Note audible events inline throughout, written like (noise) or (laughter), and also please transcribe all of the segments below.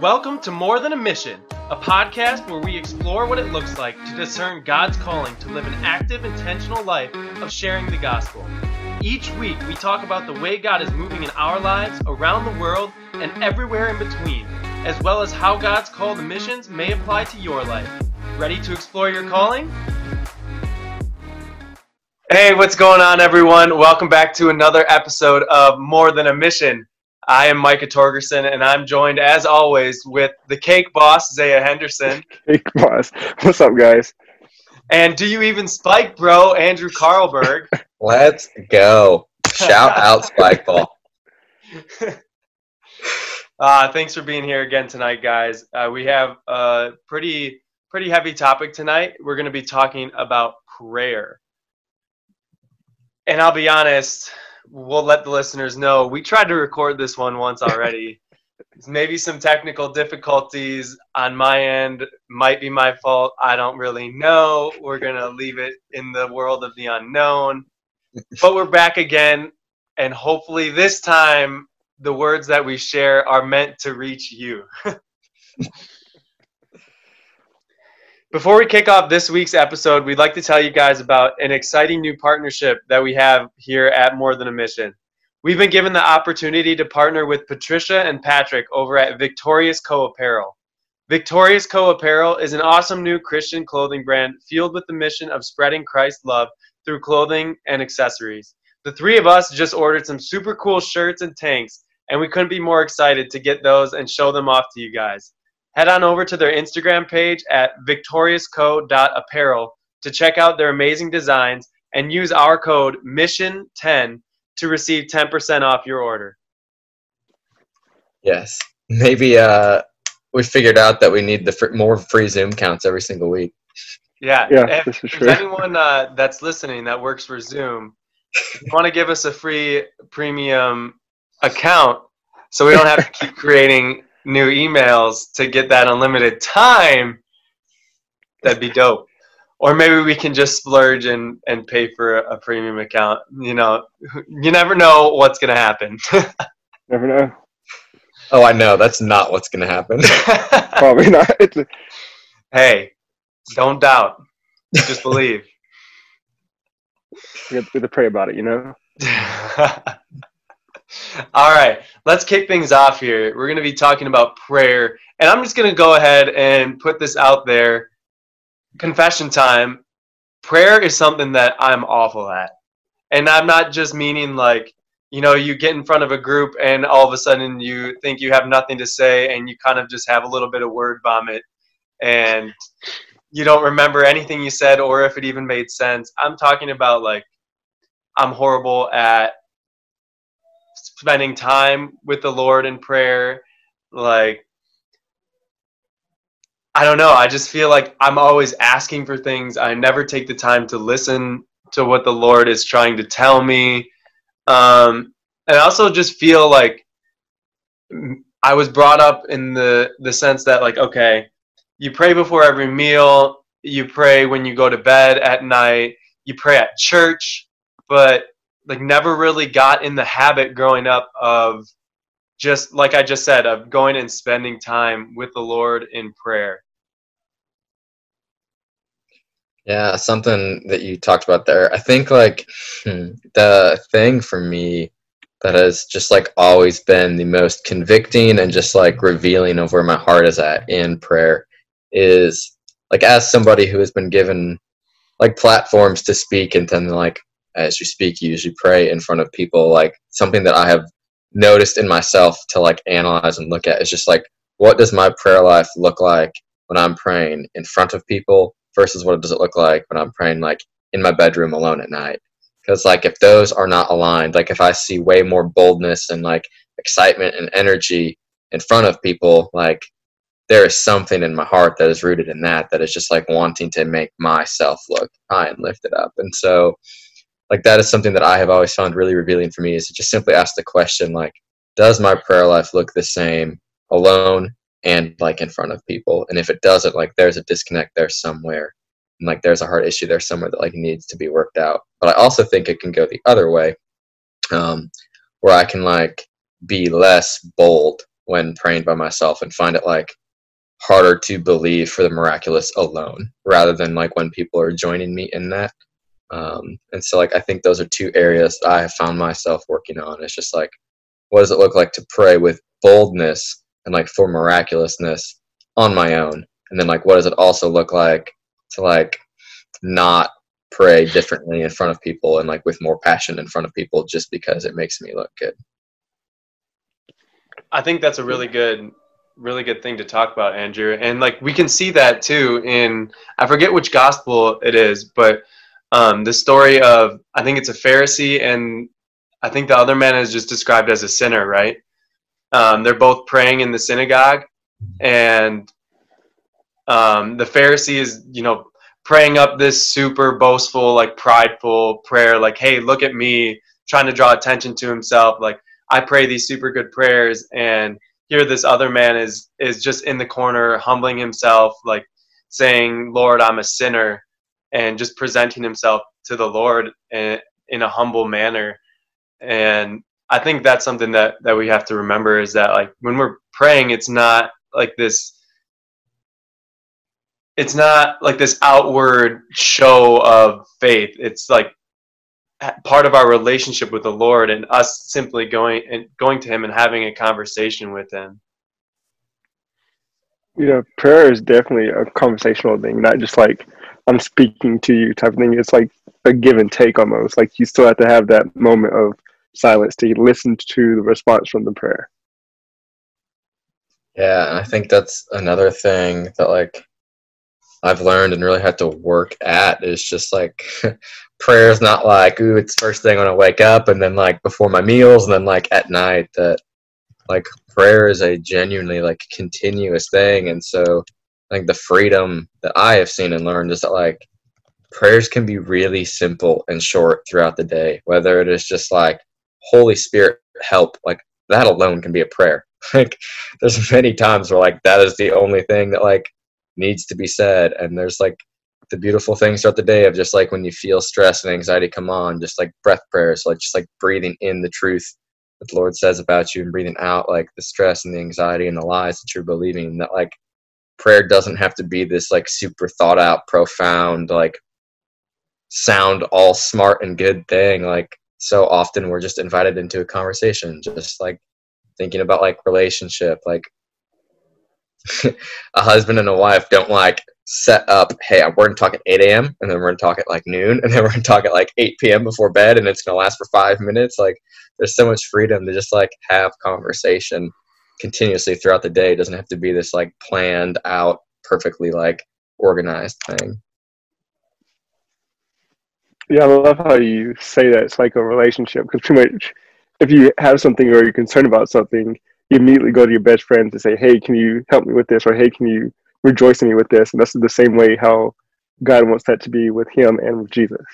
Welcome to More Than a Mission, a podcast where we explore what it looks like to discern God's calling to live an active, intentional life of sharing the gospel. Each week, we talk about the way God is moving in our lives, around the world, and everywhere in between, as well as how God's call to missions may apply to your life. Ready to explore your calling? Hey, what's going on, everyone? Welcome back to another episode of More Than a Mission. I am Micah Torgerson, and I'm joined, as always, with the cake boss, Zaya Henderson. (laughs) Cake boss. What's up, guys? And do you even spike, bro, Andrew Carlberg? (laughs) Let's go. Shout out (laughs) Spikeball. uh, thanks for being here again tonight, guys. Uh, we have a pretty pretty heavy topic tonight. We're going to be talking about prayer. And I'll be honest, we'll let the listeners know we tried to record this one once already. (laughs) Maybe some technical difficulties on my end might be my fault. I don't really know. We're going to leave it in the world of the unknown. But we're back again, and hopefully, this time, the words that we share are meant to reach you. (laughs) Before we kick off this week's episode, we'd like to tell you guys about an exciting new partnership that we have here at More Than a Mission. We've been given the opportunity to partner with Patricia and Patrick over at Victorious Co Apparel. Victorious Co Apparel is an awesome new Christian clothing brand fueled with the mission of spreading Christ's love through clothing and accessories. The three of us just ordered some super cool shirts and tanks, and we couldn't be more excited to get those and show them off to you guys head on over to their Instagram page at victoriousco.apparel to check out their amazing designs and use our code MISSION10 to receive 10% off your order. Yes. Maybe uh, we figured out that we need the fr- more free Zoom counts every single week. Yeah. Yeah, if, this is if true. anyone uh, that's listening that works for Zoom, if you want to give us a free premium account so we don't have to keep creating new emails to get that unlimited time, that'd be dope. Or maybe we can just splurge and, and pay for a, a premium account. You know, you never know what's going to happen. (laughs) Never know. Oh, I know. That's not what's going to happen. (laughs) Probably not. (laughs) Hey, don't doubt. Just believe. we have we have to pray about it, you know? All right, let's kick things off here. We're going to be talking about prayer, and I'm just going to go ahead and put this out there. Confession time. Prayer is something that I'm awful at. And I'm not just meaning like, you know, you get in front of a group and all of a sudden you think you have nothing to say and you kind of just have a little bit of word vomit and you don't remember anything you said or if it even made sense. I'm talking about like, I'm horrible at spending time with the Lord in prayer. Like, I don't know. I just feel like I'm always asking for things. I never take the time to listen to what the Lord is trying to tell me. Um, and I also just feel like I was brought up in the, the sense that, like, okay, you pray before every meal, you pray when you go to bed at night, you pray at church, but like never really got in the habit growing up of just like I just said of going and spending time with the Lord in prayer. yeah, something that you talked about there. I think like hmm, the thing for me that has just like always been the most convicting and just like revealing of where my heart is at in prayer is like as somebody who has been given like platforms to speak and then like as you speak you usually pray in front of people. Like something that i have noticed in myself to like analyze and look at is just like what does my prayer life look like when i'm praying in front of people versus what does it look like when i'm praying like in my bedroom alone at night? Because like if those are not aligned like if i see way more boldness and like excitement and energy in front of people like there is something in my heart that is rooted in that that is just like wanting to make myself look high and lifted up. And so like that is something that I have always found really revealing for me is to just simply ask the question like, does my prayer life look the same alone and like in front of people? And if it doesn't, like there's a disconnect there somewhere. And like there's a heart issue there somewhere that like needs to be worked out. But I also think it can go the other way, um, where I can like be less bold when praying by myself and find it like harder to believe for the miraculous alone rather than like when people are joining me in that. Um, and so like I think those are two areas that I have found myself working on. It's just like what does it look like to pray with boldness and like for miraculousness on my own? And then like what does it also look like to like not pray differently in front of people and like with more passion in front of people just because it makes me look good. I think that's a really good really good thing to talk about Andrew and like we can see that too in I forget which gospel it is but um, the story of I think it's a Pharisee and I think the other man is just described as a sinner right um, they're both praying in the synagogue and um, the Pharisee is you know praying up this super boastful, like prideful prayer, like, hey, look at me, trying to draw attention to himself. Like, I pray these super good prayers, and here this other man is is just in the corner, humbling himself, like saying, Lord, I'm a sinner, and just presenting himself to the Lord in, in a humble manner. And I think that's something that that we have to remember is that like when we're praying, it's not like this it's not like this outward show of faith. It's like part of our relationship with the Lord and us simply going and going to Him and having a conversation with Him. You know, prayer is definitely a conversational thing, not just like I'm speaking to you type of thing. It's like a give and take almost. Like you still have to have that moment of silence to listen to the response from the prayer. Yeah, and I think that's another thing that like I've learned and really had to work at is just like (laughs) prayer is not like ooh it's first thing when I wake up and then like before my meals and then like at night that like prayer is a genuinely like continuous thing and so I think the freedom that I have seen and learned is that like prayers can be really simple and short throughout the day whether it is just like Holy Spirit help like that alone can be a prayer. (laughs) Like there's many times where like that is the only thing that like needs to be said and there's like the beautiful things throughout the day of just like when you feel stress and anxiety come on just like breath prayers like just like breathing in the truth that the lord says about you and breathing out like the stress and the anxiety and the lies that you're believing that like prayer doesn't have to be this like super thought out profound like sound all smart and good thing like so often we're just invited into a conversation just like thinking about like relationship like (laughs) a husband and a wife don't like set up, hey, we're to talk at 8 a.m. and then we're to talk at like noon and then we're to talk at like 8 p.m. before bed and it's to last for five minutes. Like, there's so much freedom to just like have conversation continuously throughout the day. It doesn't have to be this like planned out, perfectly like organized thing. Yeah, I love how you say that it's like a relationship because pretty much if you have something or you're concerned about something, you immediately go to your best friend to say, "Hey, can you help me with this?" or "Hey, can you rejoice in me with this?" And that's the same way how God wants that to be with Him and with Jesus.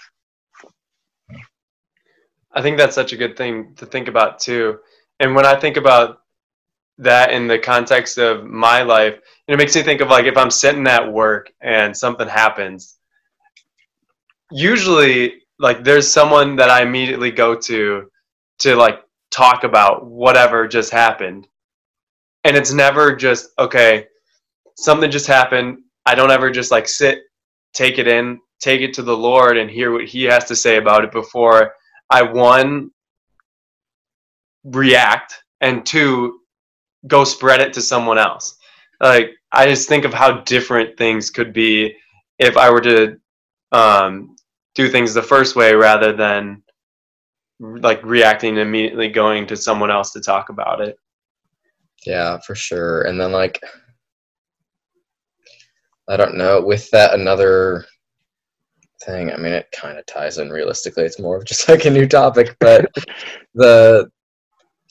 I think that's such a good thing to think about too. And when I think about that in the context of my life, it makes me think of like if I'm sitting at work and something happens. Usually, like there's someone that I immediately go to to like talk about whatever just happened. And it's never just, okay, something just happened. I don't ever just like sit, take it in, take it to the Lord and hear what He has to say about it before I, one, react, and two, go spread it to someone else. Like, I just think of how different things could be if I were to um, do things the first way rather than like reacting immediately going to someone else to talk about it. Yeah, for sure. And then like I don't know, with that another thing, I mean it kind of ties in realistically. It's more of just like a new topic, but (laughs) the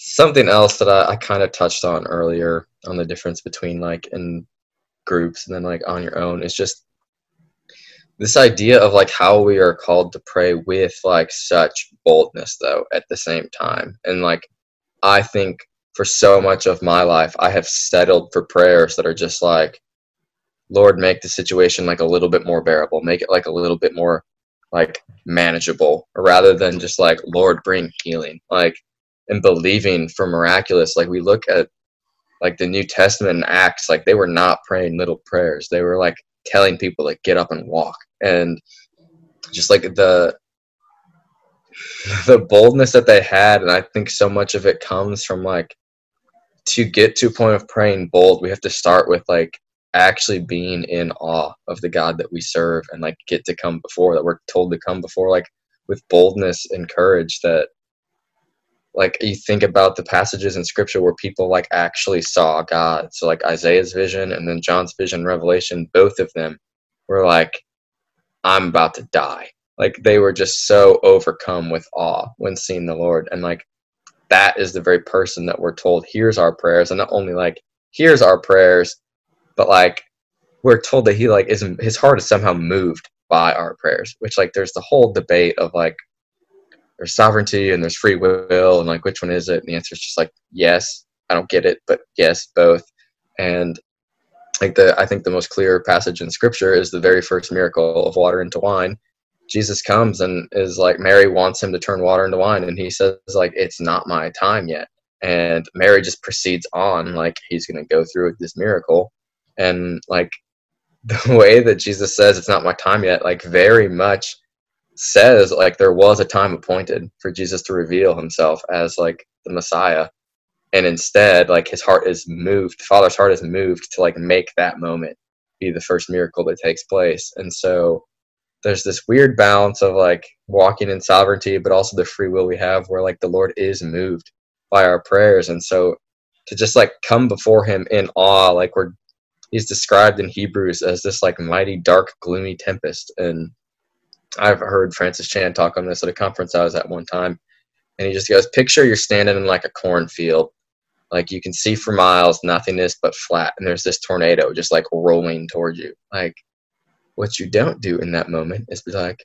something else that I, I kind of touched on earlier on the difference between like in groups and then like on your own is just this idea of like how we are called to pray with like such boldness though at the same time. And like i think for so much of my life i have settled for prayers that are just like lord make the situation like a little bit more bearable. Make it like a little bit more like manageable rather than just like lord bring healing. Like and believing for miraculous like we look at like the New Testament and Acts, like they were not praying little prayers. They were like telling people to get up and walk. And just like the (laughs) the boldness that they had, and I think so much of it comes from like to get to a point of praying bold, we have to start with like actually being in awe of the God that we serve and like get to come before that we're told to come before like with boldness and courage that like you think about the passages in scripture where people like actually saw God. So like Isaiah's vision and then John's vision, Revelation, both of them were like, I'm about to die. Like they were just so overcome with awe when seeing the Lord. And like that is the very person that we're told hears our prayers and not only like hears our prayers, but like we're told that he like isn't his heart is somehow moved by our prayers, which like there's the whole debate of like there's sovereignty and there's free will and like which one is it? And the answer is just like yes. I don't get it but yes both. And like the i think the most clear passage in scripture is the very first miracle of water into wine. Jesus comes and is like mary wants him to turn water into wine and he says like it's not my time yet. And mary just proceeds on like he's going to go through this miracle. And like (laughs) the way that jesus says it's not my time yet like very much says like there was a time appointed for Jesus to reveal himself as like the Messiah. And instead, like his heart is moved, the Father's heart is moved to like make that moment be the first miracle that takes place. And so there's this weird balance of like walking in sovereignty, but also the free will we have where like the Lord is moved by our prayers. And so to just like come before him in awe, like we're he's described in Hebrews as this like mighty dark gloomy tempest and I've heard Francis Chan talk on this at a conference I was at one time, and he just goes, "Picture you're standing in like a cornfield, like you can see for miles nothingness but flat, and there's this tornado just like rolling towards you. Like, what you don't do in that moment is be like."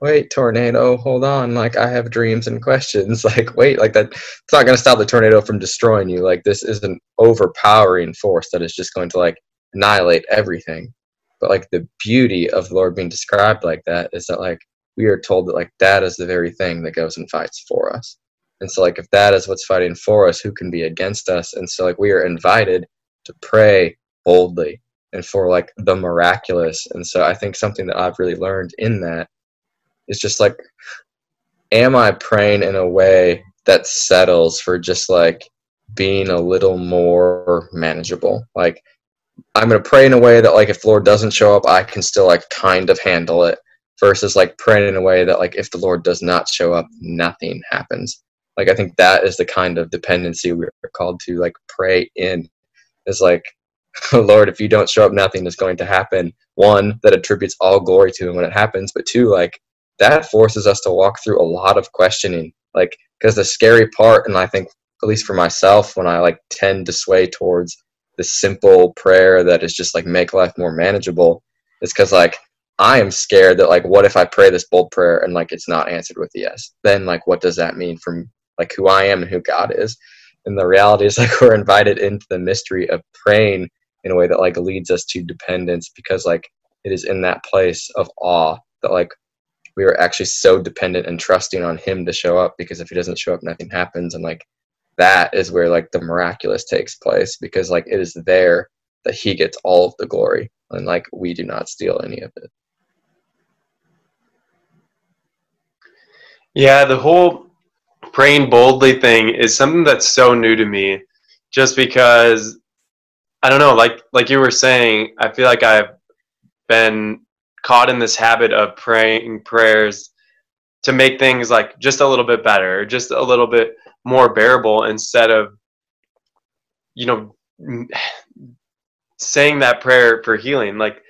Wait, tornado, hold on. Like, I have dreams and questions. (laughs) Like, wait, like that, it's not going to stop the tornado from destroying you. Like, this is an overpowering force that is just going to, like, annihilate everything but like the beauty of the lord being described like that is that like we are told that like that is the very thing that goes and fights for us. And so like if that is what's fighting for us who can be against us? And so like we are invited to pray boldly and for like the miraculous. And so i think something that i've really learned in that is just like am i praying in a way that settles for just like being a little more manageable? Like I'm gonna pray in a way that like if the Lord doesn't show up, I can still like kind of handle it. Versus like praying in a way that like if the Lord does not show up, nothing happens. Like I think that is the kind of dependency we're called to like pray in. Is like, (laughs) Lord, if you don't show up, nothing is going to happen. One that attributes all glory to Him when it happens, but two, like that forces us to walk through a lot of questioning. Like because the scary part, and I think at least for myself, when I like tend to sway towards the simple prayer that is just like make life more manageable is because like I am scared that like what if I pray this bold prayer and like it's not answered with yes? Then like what does that mean from like who I am and who God is? And the reality is (laughs) like we're invited into the mystery of praying in a way that like leads us to dependence because like it is in that place of awe that like we are actually so dependent and trusting on him to show up because if he doesn't show up nothing happens and like that is where like the miraculous takes place because like it is there that he gets all of the glory and like we do not steal any of it. Yeah the whole praying boldly thing is something that's so new to me just because i don't know like like you were saying i feel like i've been caught in this habit of praying prayers to make things like just a little bit better just a little bit more bearable instead of you know saying that prayer for healing. Like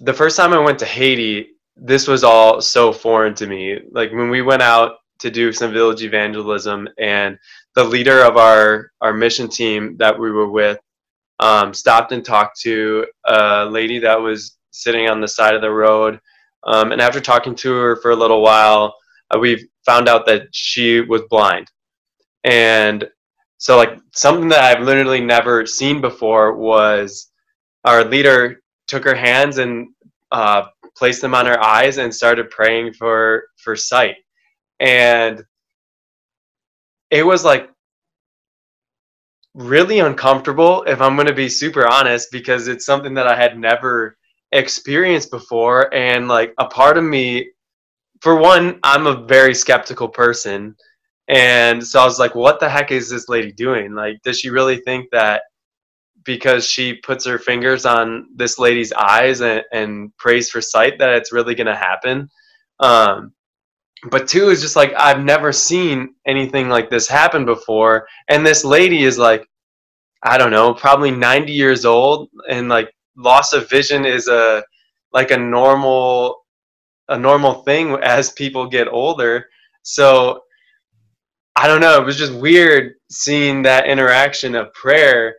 the first time i went to haiti this was all so foreign to me. Like when we went out to do some village evangelism and the leader of our our mission team that we were with um, stopped and talked to a lady that was sitting on the side of the road. Um, and after talking to her for a little while uh, we found out that she was blind and so, like, something that I've literally never seen before was our leader took her hands and uh, placed them on her eyes and started praying for for sight. And it was like really uncomfortable if I'm going to be super honest because it's something that I had never experienced before and like a part of me for one I'm a very skeptical person and so I was like what the heck is this lady doing? Like does she really think that because she puts her fingers on this lady's eyes and, and prays for sight that it's really going to happen? Um, but two is just like I've never seen anything like this happen before, and this lady is like, I don't know, probably 90 years old, and like loss of vision is a like a normal a normal thing as people get older. So I don't know, it was just weird seeing that interaction of prayer.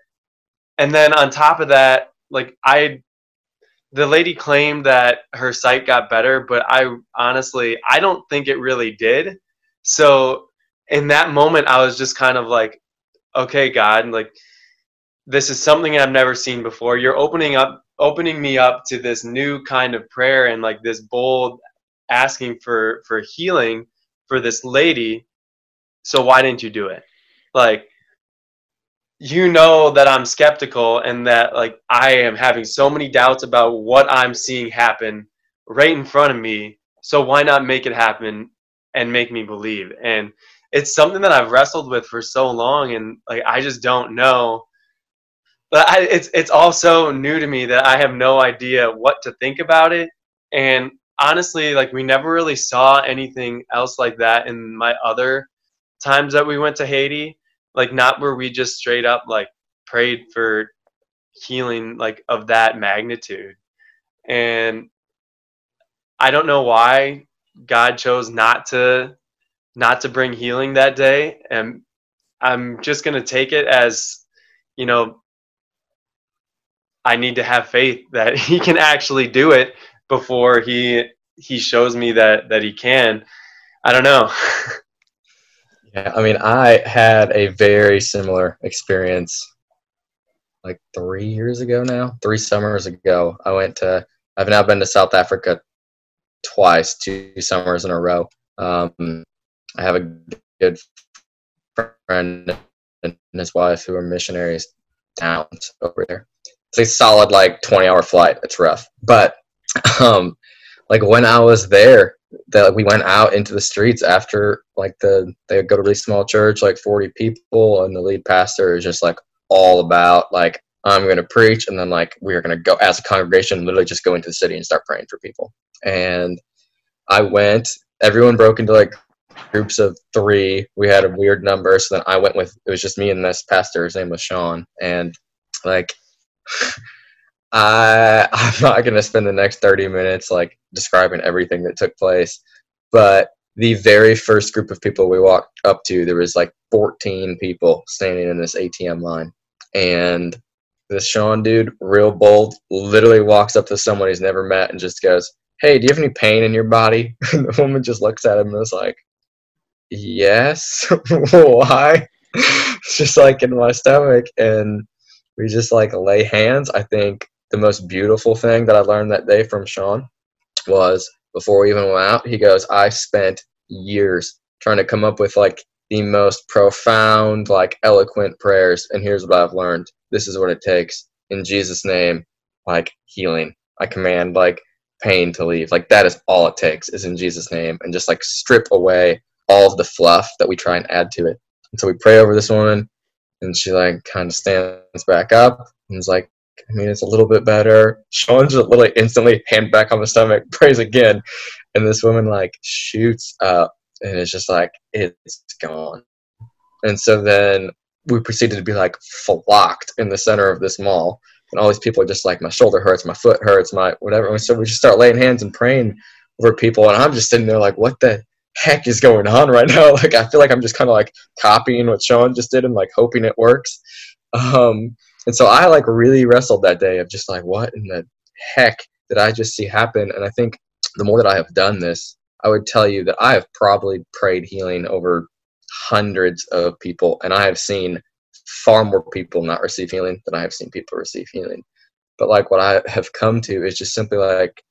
And then on top of that, like I the lady claimed that her sight got better, but I honestly I don't think it really did. So in that moment I was just kind of like, okay, God, like this is something I've never seen before. You're opening up opening me up to this new kind of prayer and like this bold asking for for healing for this lady. So why didn't you do it? Like you know that I'm skeptical and that like I am having so many doubts about what I'm seeing happen right in front of me. So why not make it happen and make me believe? And it's something that I've wrestled with for so long and like I just don't know. But I, it's it's also new to me that I have no idea what to think about it. And honestly, like we never really saw anything else like that in my other times that we went to Haiti like not where we just straight up like prayed for healing like of that magnitude. And i don't know why god chose not to not to bring healing that day. And i'm just going to take it as you know i need to have faith that (laughs) he can actually do it before he he shows me that that he can. I don't know (laughs) Yeah, I mean, I had a very similar experience like three years ago now, three summers ago. I went to, I've now been to South Africa twice, two summers in a row. Um, I have a good friend and his wife who are missionaries down over there. It's a solid like 20 hour flight. It's rough. But (laughs) um, like when I was there, that we went out into the streets after like the they go to a really small church like 40 people and the lead pastor is just like all about like i'm going to preach and then like we're going to go as a congregation literally just go into the city and start praying for people. And i went everyone broke into like groups of three. We had a weird number so then i went with it was just me and this pastor his name was sean and like I (laughs) I'm not gonna spend the next 30 minutes like describing everything that took place, but the very first group of people we walked up to, there was like 14 people standing in this ATM line, and this Sean dude, real bold, literally walks up to someone he's never met and just goes, "Hey, do you have any pain in your body?" (laughs) And the woman just looks at him and is like, "Yes, (laughs) why?" it's just like in my stomach, and we just like lay hands. I think the most beautiful thing that I learned that day from Sean was before we even went out, he goes, I spent years trying to come up with like the most profound, like eloquent prayers. And here's what I've learned this is what it takes. In Jesus' name, like healing. I command like pain to leave. Like that is all it takes is in Jesus' name. And just like strip away all of the fluff that we try and add to it. And so we pray over this woman and she like kind of stands back up and is like, I mean, it's a little bit better. Sean just literally instantly hand back on the stomach, (laughs) prays again, and this woman like shoots up, and it's just like it's gone. And so then we proceeded to be like flocked in the center of this mall, and all these people are just like, my shoulder hurts, my foot hurts, my whatever. And so we just start laying hands and praying over people, and I'm just sitting there like, what the heck is going on right now? (laughs) Like I feel like I'm just kind of like copying what Sean just did and like hoping it works. Um, and so I like really wrestled that day of just like, what in the heck did I just see happen? And I think the more that I have done this, I would tell you that I have probably prayed healing over hundreds of people, and I have seen far more people not receive healing than I have seen people receive healing. But like what I have come to is just simply like,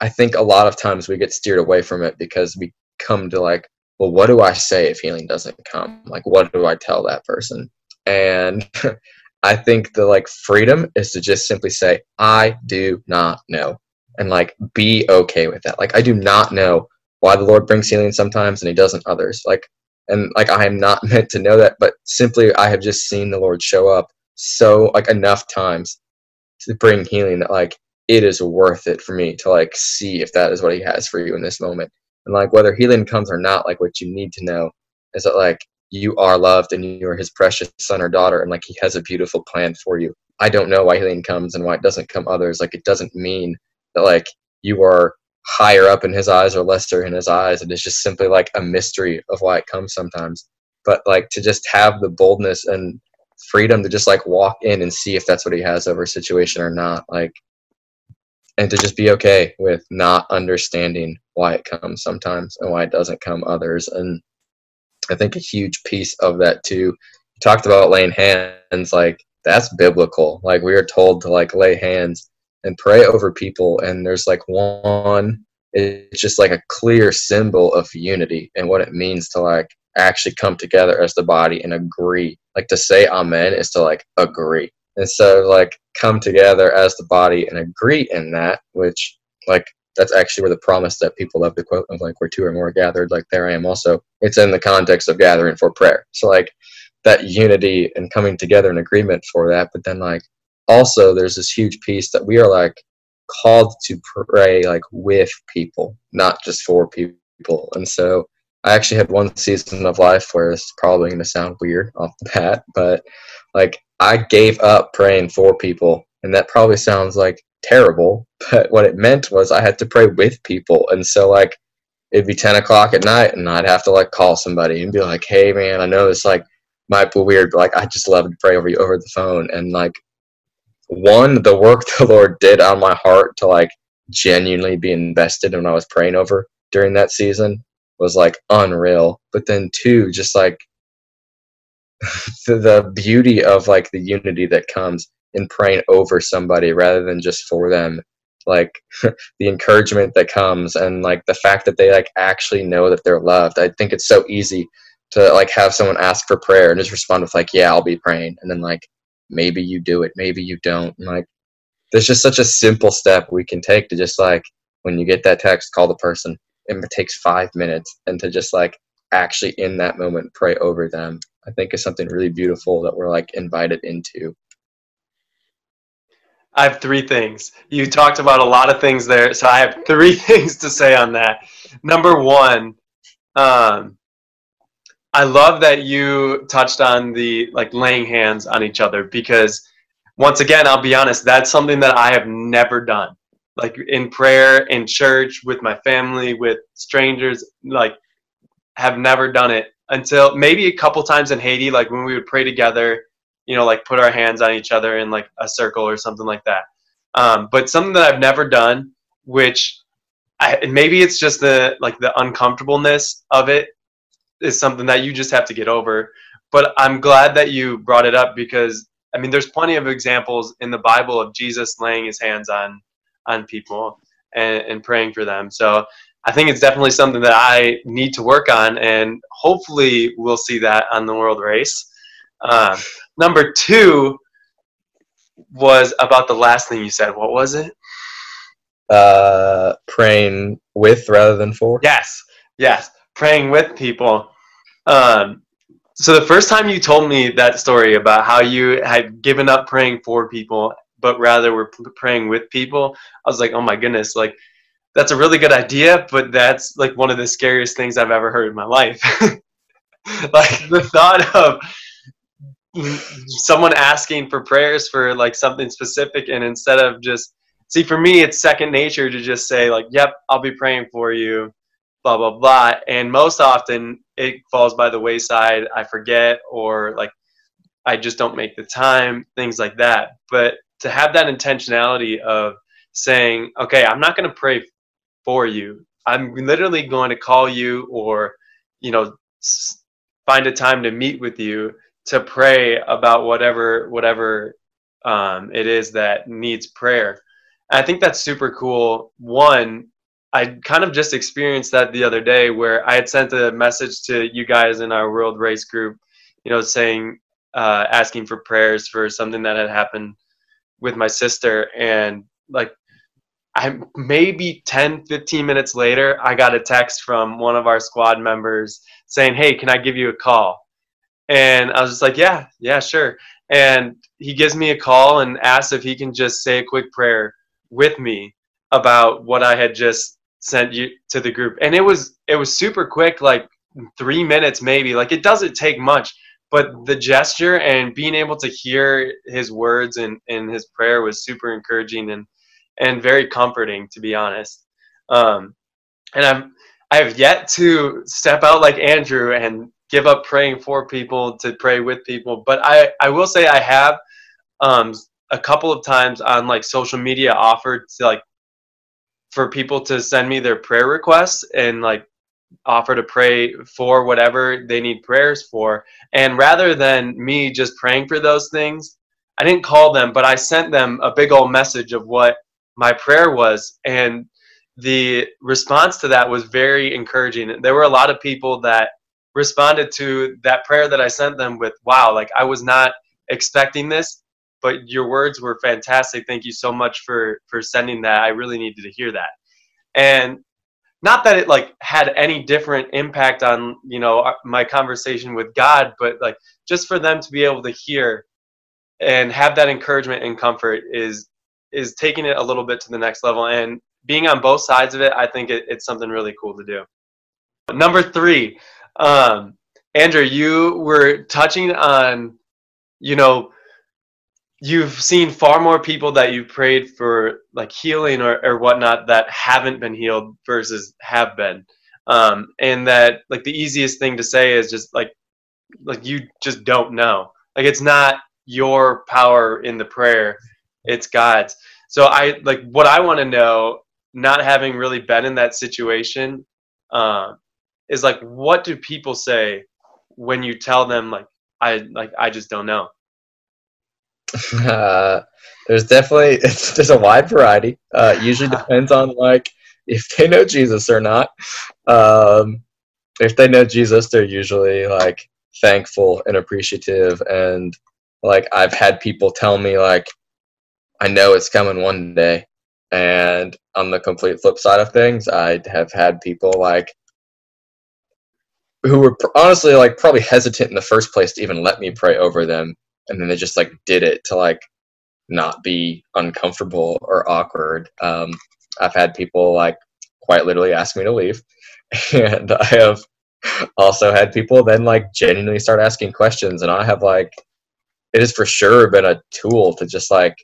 I think a lot of times we get steered away from it because we come to like, well, what do I say if healing doesn't come? Like, what do I tell that person? And (laughs) I think the like freedom is to just simply say, I do not know. And like be okay with that. Like I do not know why the Lord brings healing sometimes and he doesn't others. Like and like I am not (laughs) meant to know that, but simply I have just seen the Lord show up so like enough times to bring healing that like it is worth it for me to like see if that is what he has for you in this moment. And like whether healing comes or not, like what you need to know is that like you are loved and you are his precious son or daughter and like he has a beautiful plan for you. I don't know why healing comes and why it doesn't come others. Like it doesn't mean that like you are higher up in his eyes or lesser in his eyes. And It is just simply like a mystery of why it comes sometimes. But like to just have the boldness and freedom to just like walk in and see if that's what he has over a situation or not. Like and to just be okay with not understanding why it comes sometimes and why it doesn't come others. And I think a huge piece of that too, you talked about laying hands, like that's biblical. Like we are told to like lay hands and pray over people. And there's like one, it's just like a clear symbol of unity and what it means to like actually come together as the body and agree. Like to say amen is to like agree. And so like come together as the body and agree in that, which like that's actually where the promise that people love to quote of like where two or more gathered, like there I am also. It's in the context of gathering for prayer. So like that unity and coming together in agreement for that. But then like also there's this huge piece that we are like called to pray like with people, not just for people. And so I actually had one season of life where it's probably going to sound weird off the bat, but like I gave up praying for people, and that probably sounds like terrible, but what it meant was I had to pray with people, and so like it'd be ten o'clock at night, and I'd have to like call somebody and be like, "Hey, man, I know this like might be weird, but like I just love to pray over you over the phone," and like one, the work (laughs) the Lord did on my heart to like genuinely be invested when I was praying over during that season was like unreal. But then two, just like (laughs) the, the beauty of like the unity that comes in praying over somebody rather than just for them. Like (laughs) the encouragement that comes and like the fact that they like actually know that they're loved. I think it's so easy to like have someone ask for prayer and just respond with like yeah i'll be praying. And then like maybe you do it maybe you don't. And, like there's just such a simple step we can take to just like when you get that text call the person. It takes five minutes and to just like actually in that moment pray over them i think is something really beautiful that we're like invited into i have three things. You talked about a lot of things there so i have (laughs) three things to say on that. Number one um, i love that you touched on the like laying hands on each other because once again i'll be honest that's something that i have never done. Like in prayer in church with my family with strangers like have never done it until maybe a couple times in Haiti, like when we would pray together, you know, like put our hands on each other in like a circle or something like that. Um, but something that I've never done, which I, maybe it's just the like the uncomfortableness of it is something that you just have to get over. But I'm glad that you brought it up because I mean, there's plenty of examples in the Bible of Jesus laying his hands on on people and, and praying for them. So I think it's definitely something that I need to work on, and hopefully we'll see that on the world race. Uh, number two was about the last thing you said. What was it? Uh, praying with rather than for. Yes, yes, praying with people. Um, so the first time you told me that story about how you had given up praying for people, but rather were praying with people, I was like, oh my goodness, like that's a really good idea, but that's like one of the scariest things I've ever heard in my life. (laughs) like the thought of (laughs) someone asking for prayers for like something specific and instead of just see for me it's second nature to just say like yep i'll be praying for you blah blah blah and most often it falls by the wayside i forget or like i just don't make the time things like that but to have that intentionality of saying okay i'm not going to pray for you. I'm literally going to call you or, you know, find a time to meet with you to pray about whatever whatever um, it is that needs prayer. And I think that's super cool. One, I kind of just experienced that the other day where I had sent a message to you guys in our World Race group, you know, saying uh, asking for prayers for something that had happened with my sister and like I maybe 10 15 minutes later I got a text from one of our squad members saying hey can I give you a call and I was just like yeah yeah sure. And he gives me a call and asks if he can just say a quick prayer with me about what I had just sent you to the group. And it was it was super quick like 3 minutes maybe. Like it doesn't take much but the gesture and being able to hear his words and, and his prayer was super encouraging and and very comforting to be honest. Um, and i'm i have yet to step out like andrew and give up praying for people to pray with people but i i will say i have um, a couple of times on like social media offered to like for people to send me their prayer requests and like offer to pray for whatever they need prayers for. And rather than me just praying for those things, I didn't call them, but I sent them a big old message of what my prayer was. And the response to that was very encouraging. There were a lot of people that responded to that prayer that I sent them with, wow, like I was not expecting this, but your words were fantastic. Thank you so much for for sending that. I really needed to hear that. And not that it like had any different impact on you know uh, my conversation with god but like just for them to be able to hear and have that encouragement and comfort is is taking it a little bit to the next level and being on both sides of it i think it, it's something really cool to do number three um, andrew you were touching on you know you've seen far more people that you prayed for like healing or, or whatnot that haven't been healed versus have been. Um, and that like the easiest thing to say is just like like you just don't know. Like it's not your power in the prayer. It's god's. So i like what i want to know not having really been in that situation uh, is like what do people say when you tell them like i like i just don't know uh, (laughs) there's definitely (laughs) it's there's a wide variety. Uh, usually (laughs) depends on like if they know Jesus or not. Um, if they know Jesus, they're usually like thankful and appreciative. And like I've had people tell me like, I know it's coming one day. And on the complete flip side of things, I have had people like who were honestly like probably hesitant in the first place to even let me pray over them and then they just like did it to like not be uncomfortable or awkward. Um, I've had people like quite literally ask me to leave, (laughs) and I have also had people then like genuinely start asking questions, and I have like it has for sure been a tool to just like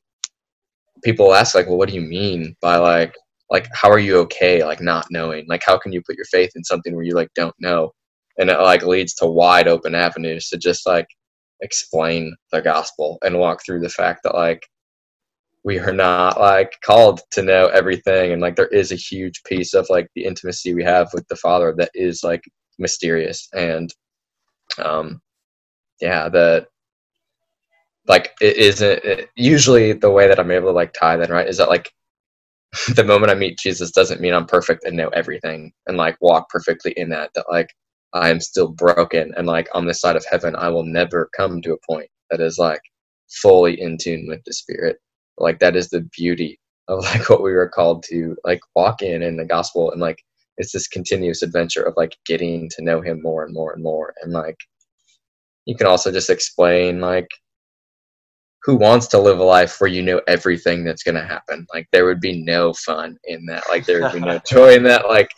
people ask like, well, what do you mean by like like how are you okay like not knowing like how can you put your faith in something where you like don't know and it like leads to wide open avenues to just like explain the gospel and walk through the fact that like we are not like called to know everything and like there is a huge piece of like the intimacy we have with the father that is like mysterious and um yeah that like it isn't it, usually the way that i'm able to like tie that right is that like (laughs) the moment i meet jesus doesn't mean i'm perfect and know everything and like walk perfectly in that that like I am still broken and like on this side of heaven I will never come to a point that is like fully in tune with the spirit. Like that is the beauty of like (laughs) what we were called to like walk in in the gospel and like it's this continuous adventure of like getting to know him more and more and more and like you can also just explain like who wants to live a life where you know everything that's going to happen? Like there would be no fun in that. Like there would be no (laughs) joy in that. Like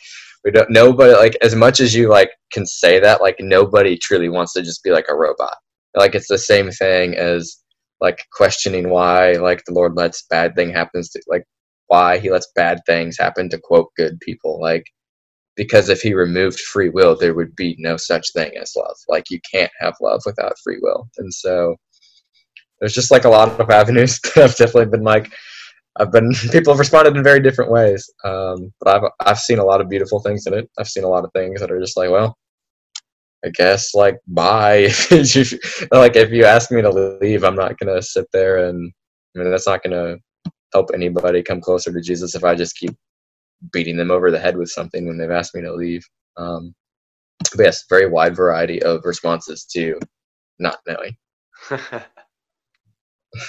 we don't nobody like as much as you like can say that like nobody truly wants to just be like a robot. Like it's the same thing as like questioning why like the lord lets bad thing happens to like why he lets bad things happen to quote good people. Like because if he removed free will there would be no such thing as love. Like you can't have love without free will. And so there's just like a lot of avenues (laughs) that have definitely been like I've been (laughs) people have responded in very different ways. Um, but I've I've seen a lot of beautiful things in it. I've seen a lot of things that are just like, well, I guess like bye. (laughs) like if you ask me to leave, I'm not gonna sit there and I mean that's not gonna help anybody come closer to Jesus if I just keep beating them over the head with something when they've asked me to leave. Um, but yes, very wide variety of responses to not knowing. (laughs)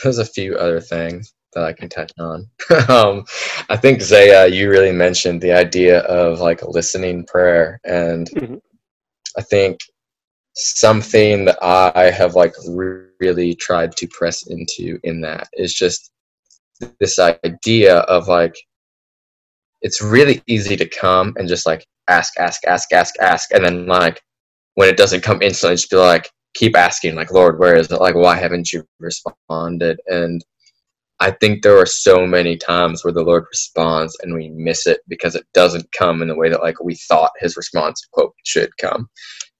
There's a few other things that I can touch on. (laughs) um, I think Zaya, you really mentioned the idea of like listening prayer, and Mhm. I think something that I have like really tried to press into in that is just this idea of like it's really easy to come and just like ask, ask, ask, ask, ask, and then like when it doesn't come instantly, just be like keep asking, like Lord, where is it? Like why haven't you responded? And I think there are so many times where the Lord responds and we miss it because it doesn't come in the way that like we thought His response quote should come.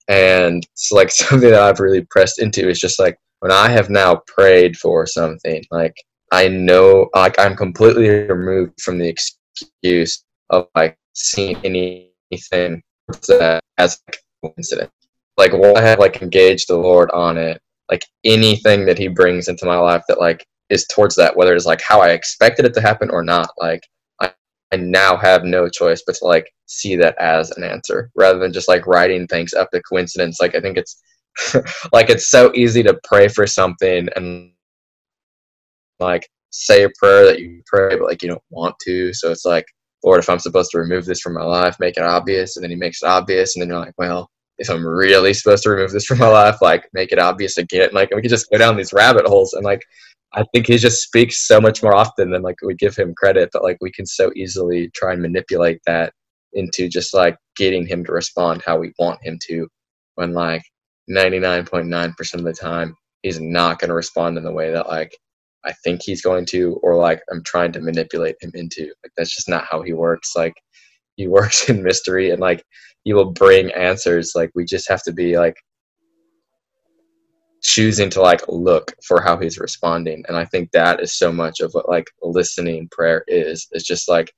And it's like (laughs) something that I've really pressed into is just like when I have now prayed for something, like I know, like I'm completely removed from the excuse of like seeing anything that as a coincidence. Like, while I have like engaged the Lord on it, like anything that He brings into my life that like is towards that, whether it's like how I expected it to happen or not, like I, I now have no choice but to like see that as an answer rather than just like writing things up to coincidence. Like I think it's (laughs) like it's so easy to pray for something and like say a prayer that you pray but like you don't want to. So it's like, Lord, if I'm supposed to remove this from my life, make it obvious, and then he makes it obvious, and then you're like, well, if I'm really supposed to remove this from my life, like make it obvious again. Like we could just go down these rabbit holes and like I think he just speaks so much more often than like we give him credit, but like we can so easily try and manipulate that into just like getting him to respond how we want him to when like 99.9% of the time he's not going to respond in the way that like I think he's going to or like I'm trying to manipulate him into. Like that's just not how he works. Like he (laughs) works in mystery and like he will bring answers. Like we just have to be like choosing to like look for how he's responding. And i think that is so much of what like listening prayer is it's just like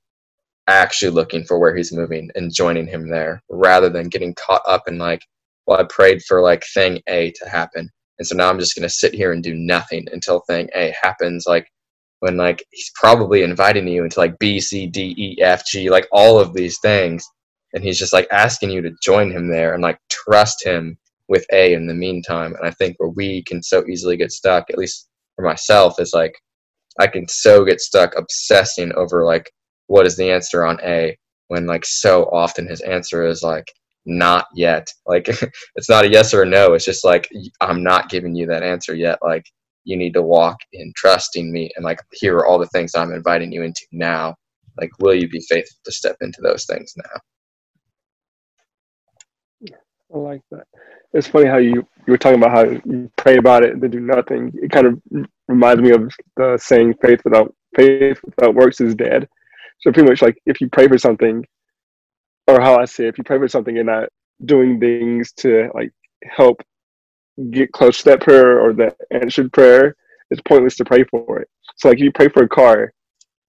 actually looking for where he's moving and joining him there rather than getting caught up in like well i prayed for like thing a to happen. And so now i'm just going to sit here and do nothing until thing a happens like when like he's probably inviting you into like b c d e f g like all of these things. And he's just like asking you to join him there and like trust him with A in the meantime. And I think where we can so easily get stuck, at least for myself, is like I can so get stuck obsessing over like what is the answer on A when like so often his answer is like not yet. Like (laughs) it's not a yes or a no. It's just like I'm not giving you that answer yet. Like you need to walk in trusting me and like here are all the things I'm inviting you into now. Like will you be faithful to step into those things now? I like that. It's funny how you, you were talking about how you pray about it and then do nothing. It kind of reminds me of the saying faith without faith without works is dead. So pretty much like if you pray for something or how I say if you pray for something and not doing things to like help get close to that prayer or that answered prayer, it's pointless to pray for it. So like if you pray for a car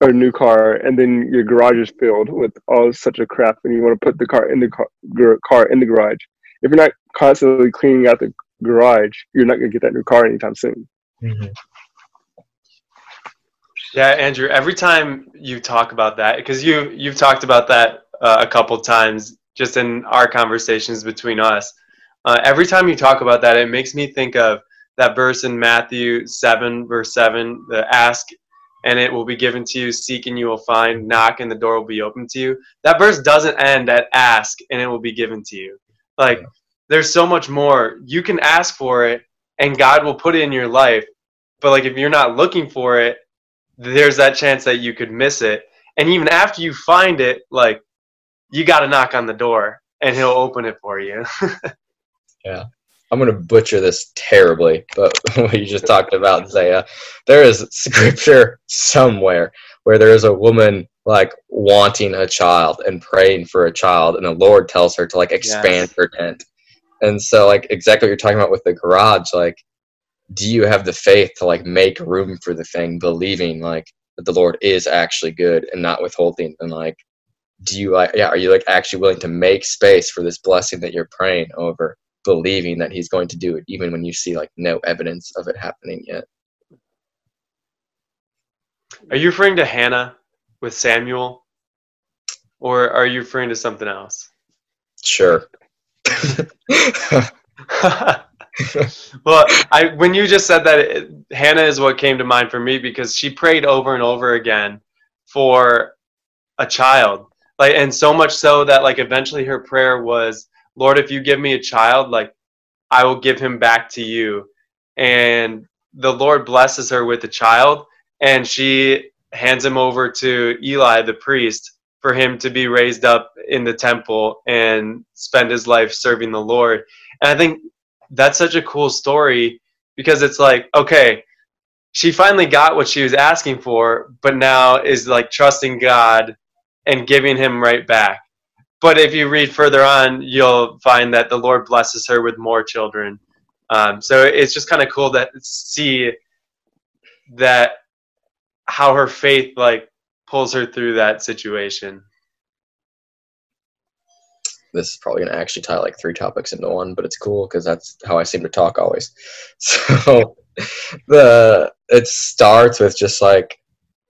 or a new car and then your garage is filled with all such a crap and you want to put the car in the car, car in the garage if you're not constantly cleaning out the garage, you're not going to get that new car anytime soon. Mm-hmm. Yeah, Andrew. Every time you talk about that, because you you've talked about that uh, a couple times just in our conversations between us. Uh, every time you talk about that, it makes me think of that verse in Matthew seven, verse seven: the ask and it will be given to you, seek and you will find, knock and the door will be open to you. That verse doesn't end at ask and it will be given to you. Like there's so much more. You can ask for it and God will put it in your life. But like if you're not looking for it, there's that chance that you could miss it. And even after you find it, like you got to knock on the door and he'll open it for you. (laughs) yeah. I'm going to butcher this terribly, but (laughs) what you just talked about, Zaya, there is scripture somewhere where there is a woman like wanting a child and praying for a child, and the Lord tells her to like expand yes. her tent. And so, like, exactly what you're talking about with the garage, like, do you have the faith to like make room for the thing, believing like that the Lord is actually good and not withholding? And like, do you like, yeah, are you like actually willing to make space for this blessing that you're praying over? believing that he's going to do it even when you see like no evidence of it happening yet are you referring to hannah with samuel? Or are you referring to something else? Sure. (laughs) Well, I when you just said that, it, Hannah is what came to mind for me because she prayed over and over again for a child, like, and so much so that like eventually her prayer was, "Lord, if you give me a child, like, I will give him back to you." And the Lord blesses her with a child, and she hands him over to Eli, the priest, for him to be raised up in the temple and spend his life serving the Lord. And I think that's such a cool story because it's like, okay, she finally got what she was asking for, but now is like trusting God and giving him right back. But if you read further on, you'll find that the Lord blesses her with more children. Um, so it's just kind of cool to see that how her faith like pulls her through that situation this is probably to actually tie like three topics into one, but it's cool because that's how I seem to talk always. (laughs) So the it starts with just like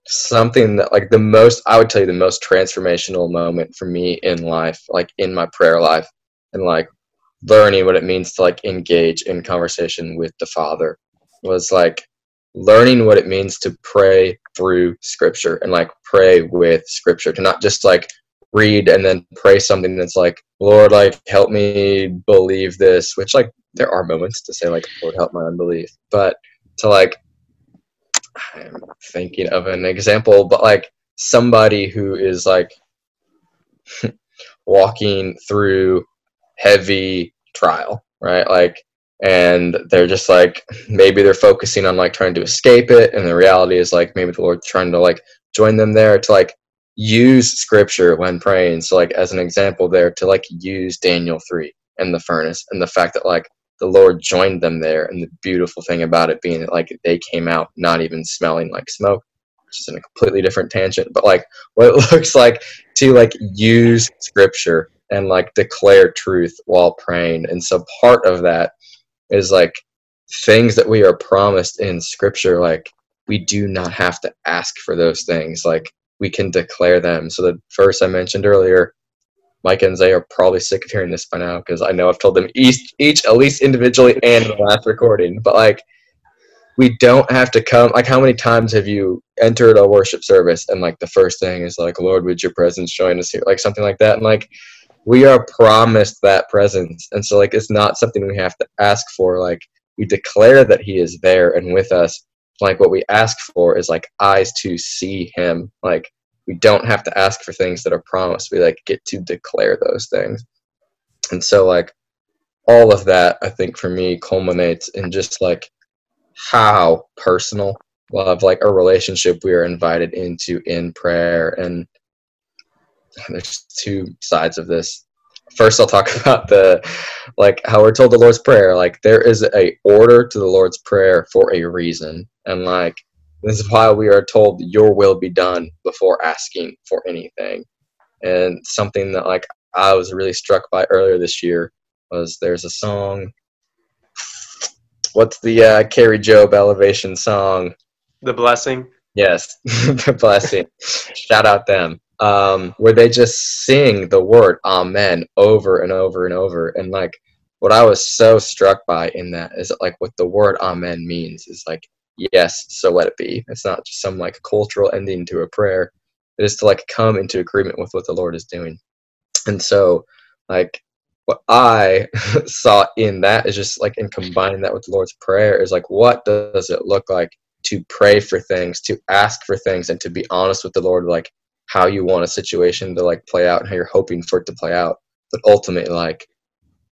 something that like the most I would tell you the most transformational moment for me in life, like in my prayer life, and like learning what it means to like engage in conversation with the Father was like learning what it means to pray through scripture and like pray with scripture to not just like read and then pray something that's like, Lord, like help me believe this, which like there are moments to say like, Lord, help my unbelief, but to like, I'm thinking of an example, but like somebody who is like (laughs) walking through heavy trial, right? Like, and they're just like maybe they're focusing on like trying to escape it, and the reality is like maybe the Lord's trying to like join them there to like use scripture when praying. So like as an example there to like use Daniel 3 and the furnace and the fact that like the Lord joined them there and the beautiful thing about it being that like they came out not even smelling like smoke, which is in a completely different tangent, but like what it (laughs) looks like to like use scripture and like declare truth while praying. And so part of that is like things that we are promised in scripture like we do not have to ask for those things like we can declare them. So the verse I mentioned earlier, Mike and Zay are probably sick of hearing this by now because I know I've told them each, each at least individually and in the last recording. But like, we don't have to come. Like, how many times have you entered a worship service and like the first thing is like, Lord, would your presence join us here? Like something like that. And like, we are promised that presence, and so like, it's not something we have to ask for. Like, we declare that He is there and with us, like what we ask for is like eyes to see him. Like we don't have to ask for things that are promised. We like get to declare those things. And so like all of that i think for me culminates in just like how personal love like a relationship we are invited into in prayer. And (laughs) there's two sides of this first I'll talk (laughs) about the like how we're told the Lord's Prayer. Like there is a order to the Lord's Prayer for a reason. And like this is why we are told your will be done before asking for anything. And something that like I was really struck by earlier this year was there's a song what's the uh Kari Jobe elevation song? The blessing. Yes, (laughs) the blessing. Shout out them um, where they just sing the word amen over and over and over. And like what i was so struck by in that is that, like what the word amen means is like yes so let it be. It's not just some like cultural ending to a prayer. It is to like come into agreement with what the lord is doing. And so like what i (laughs) saw in that is just like in combining that with the lord's prayer is like what does it look like to pray for things to ask for things and to be honest with the lord like how you want a situation to like play out and how you're hoping for it to play out. But ultimately like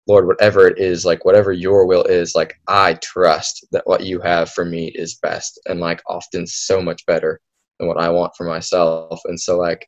lord whatever it is like whatever your will is like i trust that what you have for me is best and like often so much better than what i want for myself. And so like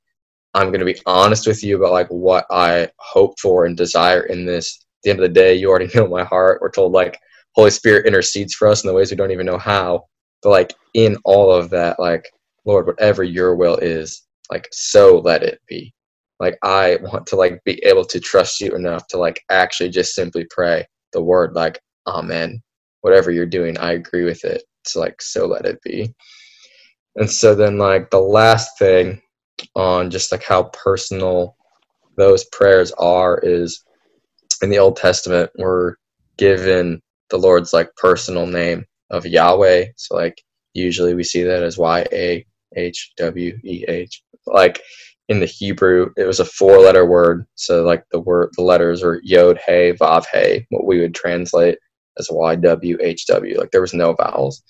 i'm to be honest with you about like what i hope for and desire in this. At the end of the day you already (laughs) know my heart. We're told like holy spirit intercedes for us in the ways we don't even know how. But like in all of that like lord whatever your will is like so let it be like i want to like be able to trust you enough to like actually just simply pray the word like amen whatever you're doing i agree with it it's like so let it be and so then like the last thing on just like how personal those prayers are is in the old testament we're given the Lord's like personal name of Yahweh. So like usually we see that as Y A H W E H. Like in the Hebrew, it was a four letter word. So like the word the letters are Yod Hey Vav Hey, what we would translate as Y W H W. Like there was no vowels.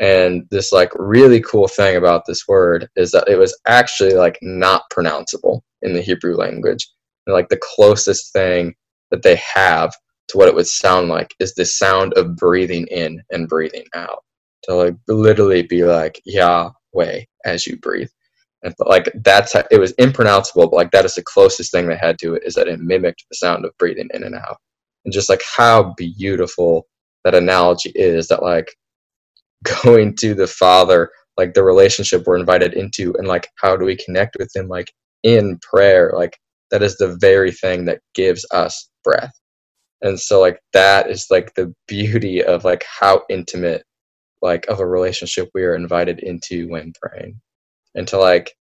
And this like really cool thing about this word is that it was actually like not pronounceable in the Hebrew language. And, like the closest thing that they have to what it would sound like is the sound of breathing in and breathing out. To like literally be like Yahweh as you breathe. And like that's how, it was impronounceable, but like that is the closest thing they had to it is that it mimicked the sound of breathing in and out. And just like how beautiful that analogy is that like (laughs) going to the Father, like the relationship we're invited into, and like how do we connect with Him, like in prayer, like that is the very thing that gives us breath. And so like that is like the beauty of like how intimate like of a relationship we are invited into when praying. And to like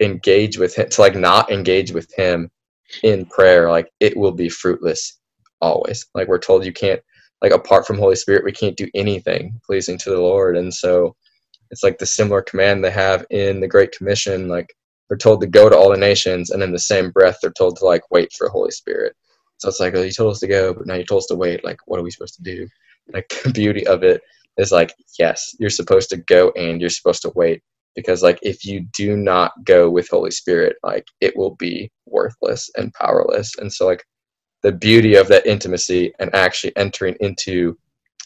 engage with him to like not engage with him in prayer, like it will be fruitless always. Like we're told you can't like apart from Holy Spirit, we can't do anything pleasing to the Lord. And so it's like the similar command they have in the Great Commission. Like they're told to go to all the nations, and in the same breath, they're told to like wait for Holy Spirit. So it's like, oh, you told us to go, but now you told us to wait. Like, what are we supposed to do? Like (laughs) the beauty of it is like, yes, you're supposed to go and you're supposed to wait because like if you do not go with Holy Spirit, like it will be worthless and powerless. And so like the beauty of that intimacy and actually entering into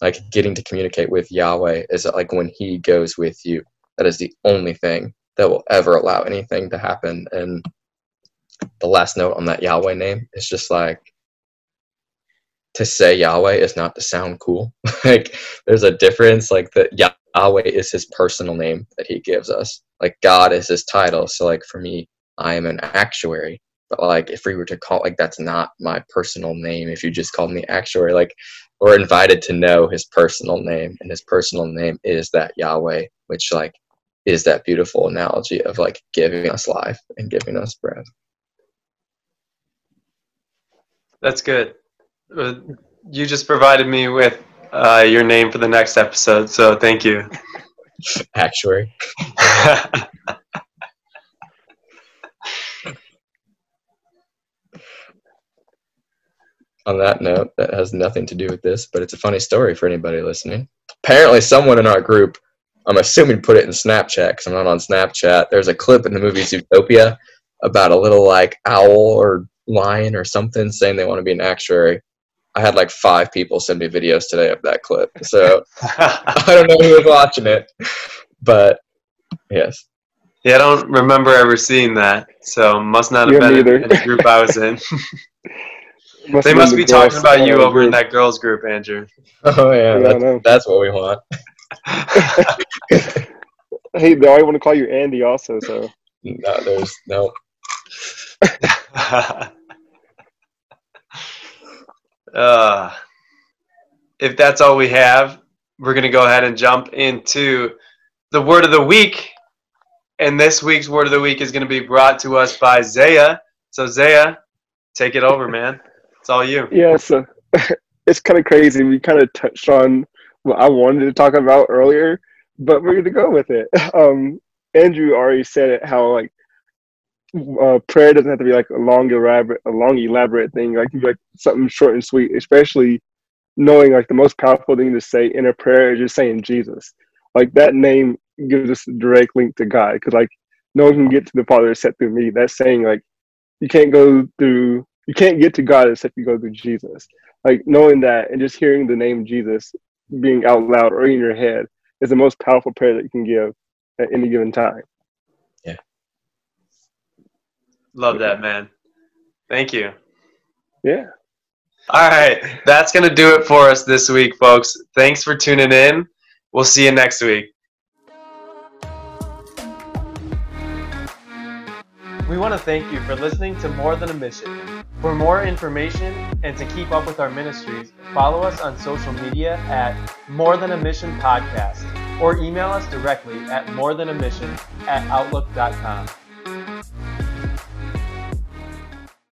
like getting to communicate with Yahweh is that like when he goes with you, that is the only thing that will ever allow anything to happen. And the last note on that Yahweh name is just like to say Yahweh is not to sound cool. (laughs) like there's a difference. Like that Yahweh is his personal name that he gives us. Like God is his title. So like for me, I am an actuary. But like if we were to call like that's not my personal name. If you just called me actuary, like we're invited to know his personal name, and his personal name is that Yahweh, which like is that beautiful analogy of like giving us life and giving us breath. That's good. Uh, you just provided me with uh, your name for the next episode, so thank you. (laughs) Actuary. on that note, that has nothing to do with this, but it's a funny story for anybody listening. Apparently, someone in our group, I'm assuming, put it in Snapchat because I'm not on Snapchat. There's a clip in the movie Zootopia about a little like owl or lion or something saying they want to be an actuary. I had like five people send me videos today of that clip. So (laughs) I don't know who was watching it, but yes. Yeah, I don't remember ever seeing that. So must not have been in the group I was in. Must (laughs) they must be talking about you over group. in that girls group, Andrew. (laughs) Oh yeah, yeah that's, that's what we want. hey, they always want to call you Andy, also. So no, there's no. Uh, if that's all we have, we're gonna go ahead and jump into the word of the week. And this week's word of the week is going to be brought to us by Zaya. So Zaya, take it over, man. It's all you. Yeah, so (laughs) it's kind of crazy. We kind of touched on what I wanted to talk about earlier, but we're going to go with it. (laughs) Um, Andrew already said it how like uh, prayer doesn't have to be like a long elaborate a long elaborate thing. Like like something short and sweet, especially knowing like the most powerful thing to say in a prayer is just saying Jesus. Like that name gives us a direct link to God because like no one can get to the Father except through me. That's saying like you can't go through you can't get to God except you go through Jesus. Like knowing that and just hearing the name Jesus being out loud or in your head is the most powerful prayer that you can give at any given time. Yeah. Love that, man. Thank you. Yeah. All right. That's going to do it for us this week, folks. Thanks for tuning in. We'll see you next week. We want to thank you for listening to More Than a Mission. For more information and to keep up with our ministries, follow us on social media at More Than a Mission Podcast or email us directly at more than a mission at outlook.com.